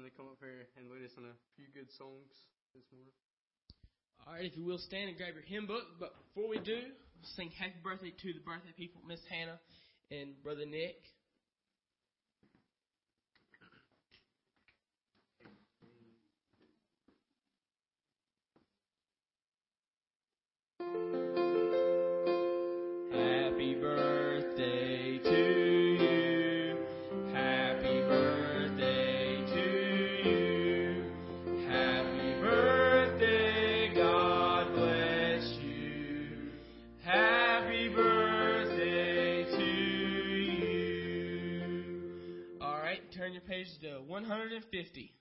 to come up here and lead us in a few good songs this morning. All right, if you will stand and grab your hymn book. But before we do, sing happy birthday to the birthday people, Miss Hannah and Brother Nick. turn your page to 150.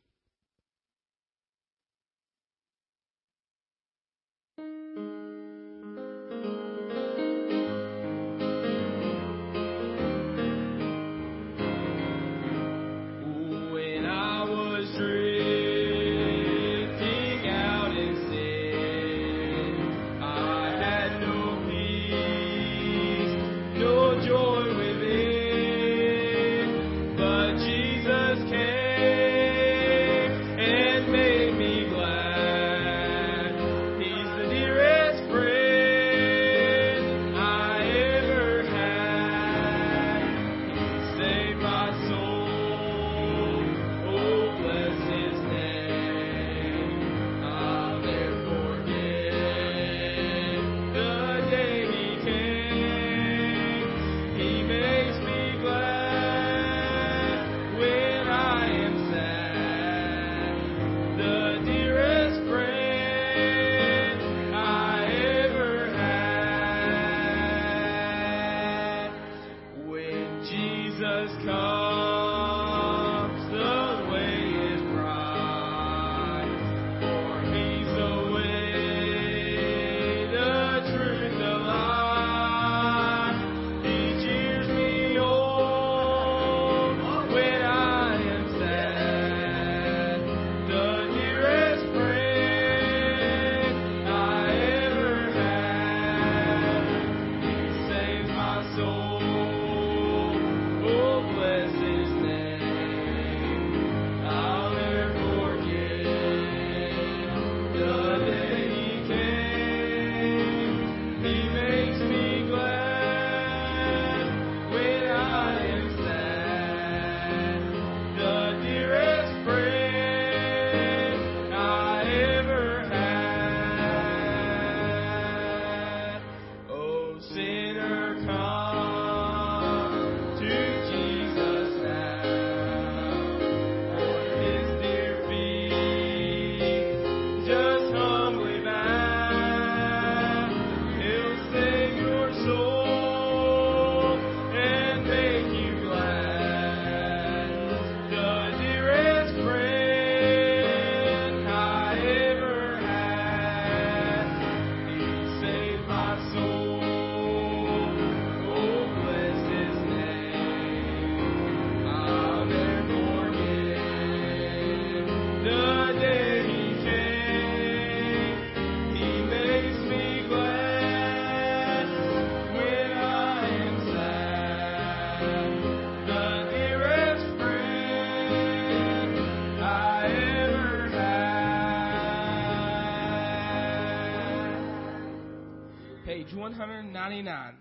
199.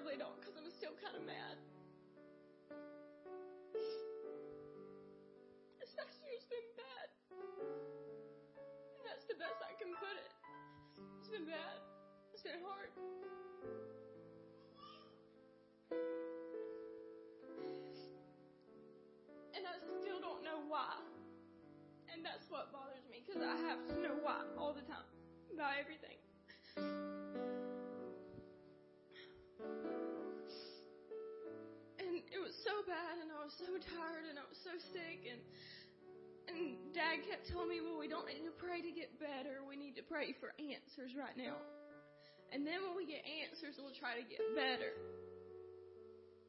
Hardly don't because I'm still kind of mad. This last year's been bad. And that's the best I can put it. It's been bad. It's been hard. And I still don't know why. And that's what bothers me because I have to know why all the time about everything. Tired and I was so sick and and dad kept telling me, well, we don't need to pray to get better. We need to pray for answers right now. And then when we get answers, we'll try to get better.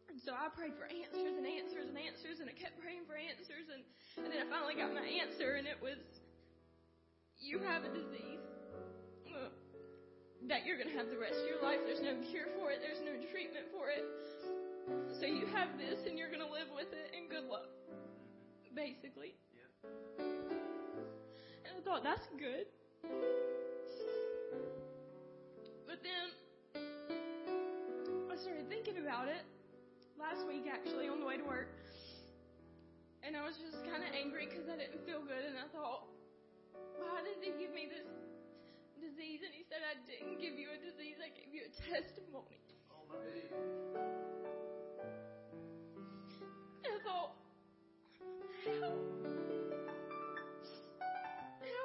And so I prayed for answers and answers and answers and I kept praying for answers and, and then I finally got my answer and it was, you have a disease that you're going to have the rest of your life. There's no cure for it. There's no treatment for it. So you have this and you're going to live with it and good luck. Basically. Yeah. And I thought, that's good. But then I started thinking about it last week actually on the way to work. And I was just kind of angry because I didn't feel good. And I thought, why did he give me this disease? And he said, I didn't give you a disease, I gave you a testimony. Oh, how, how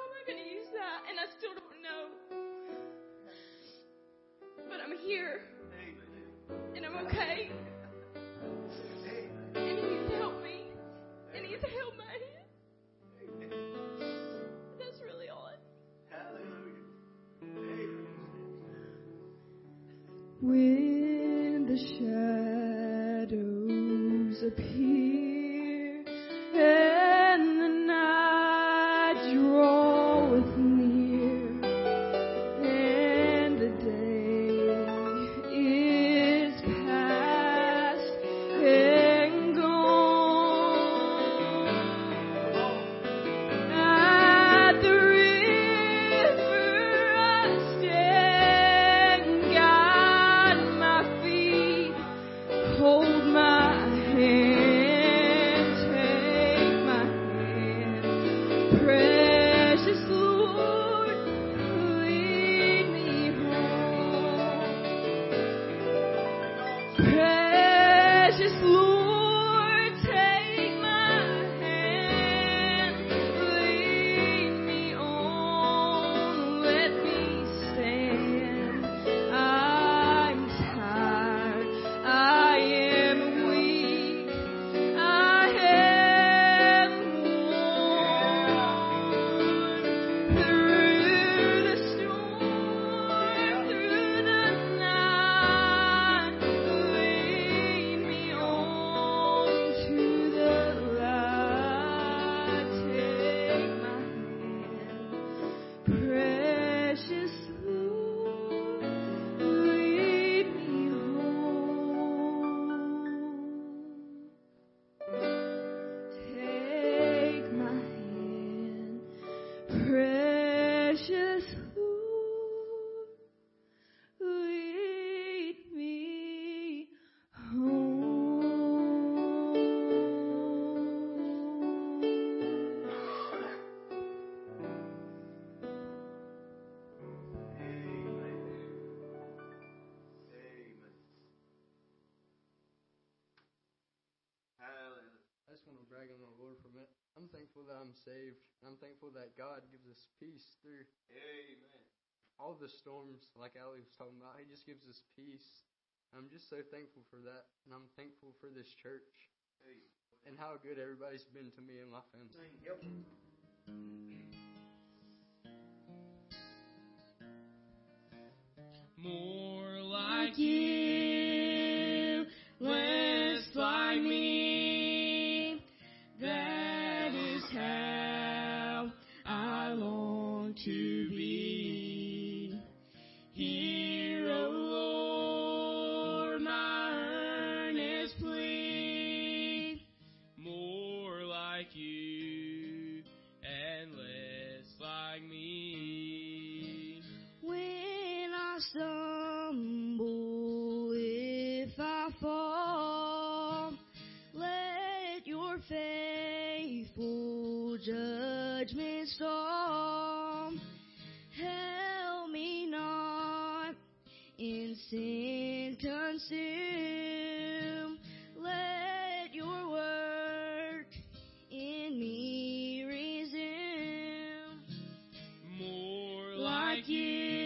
am I going to use that? And I still don't know. But I'm here. And I'm okay. And He's helped me. And He's held my hand. That's really all. Hallelujah. When the shadows appear. on the Lord for a minute. I'm thankful that I'm saved. I'm thankful that God gives us peace through Amen. all the storms, like Ali was talking about. He just gives us peace. I'm just so thankful for that, and I'm thankful for this church and how good everybody's been to me and my family. Yep. More like you. you.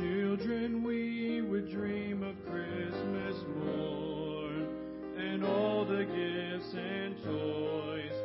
children we would dream of Christmas morn and all the gifts and toys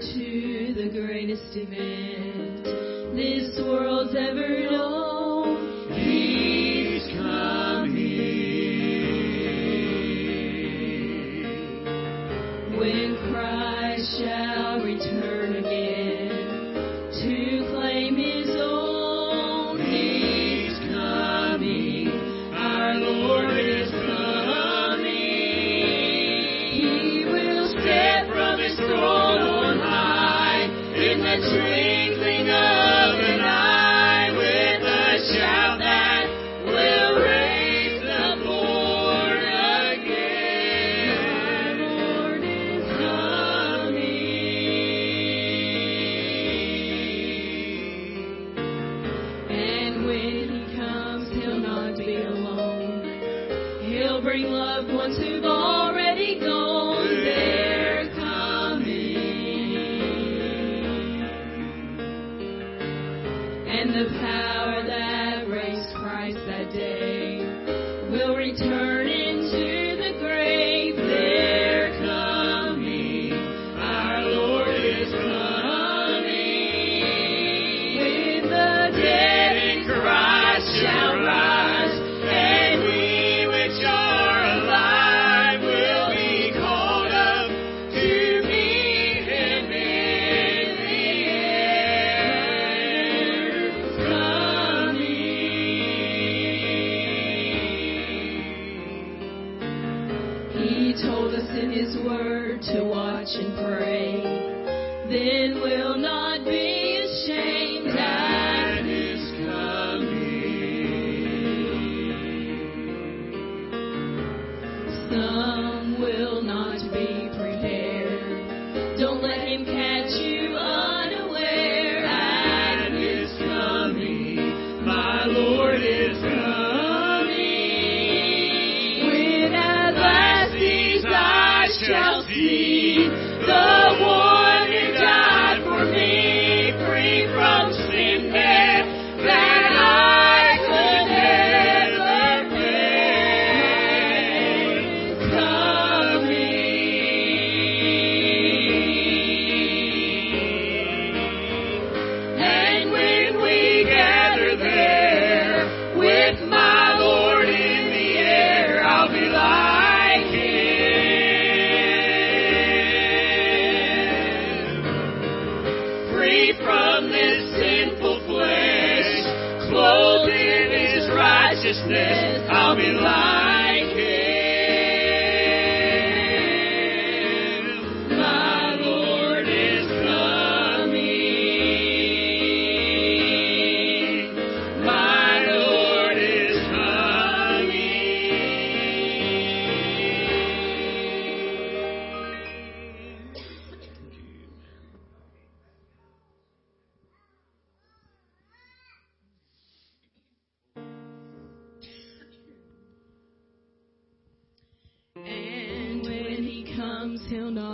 to the greatest event.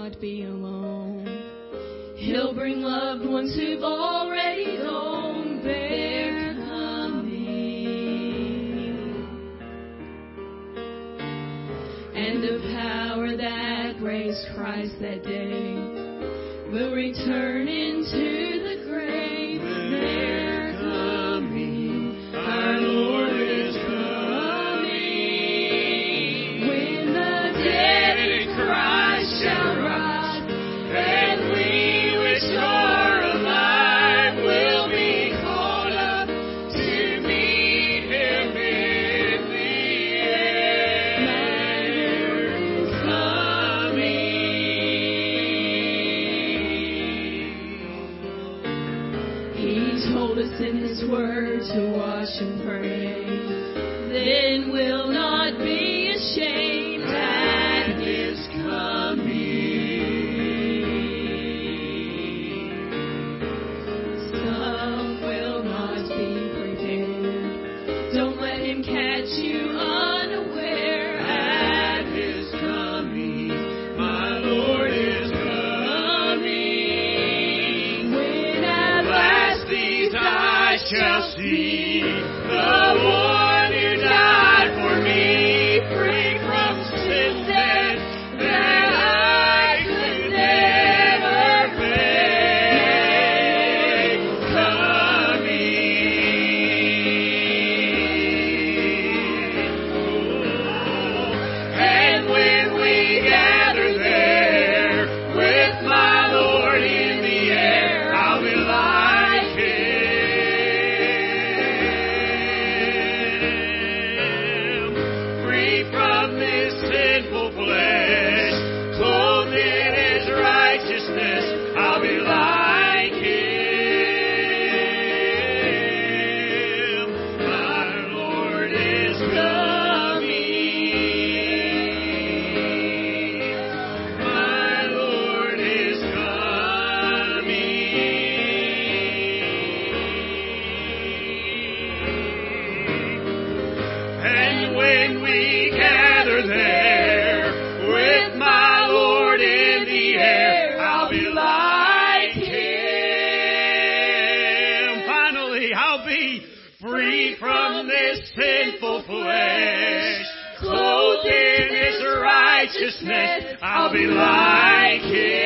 not be alone. He'll bring loved ones who've already gone. They're coming. And the power that raised Christ that day will return into just see the Lord. sinful flesh. Clothed in his righteousness, I'll be like him.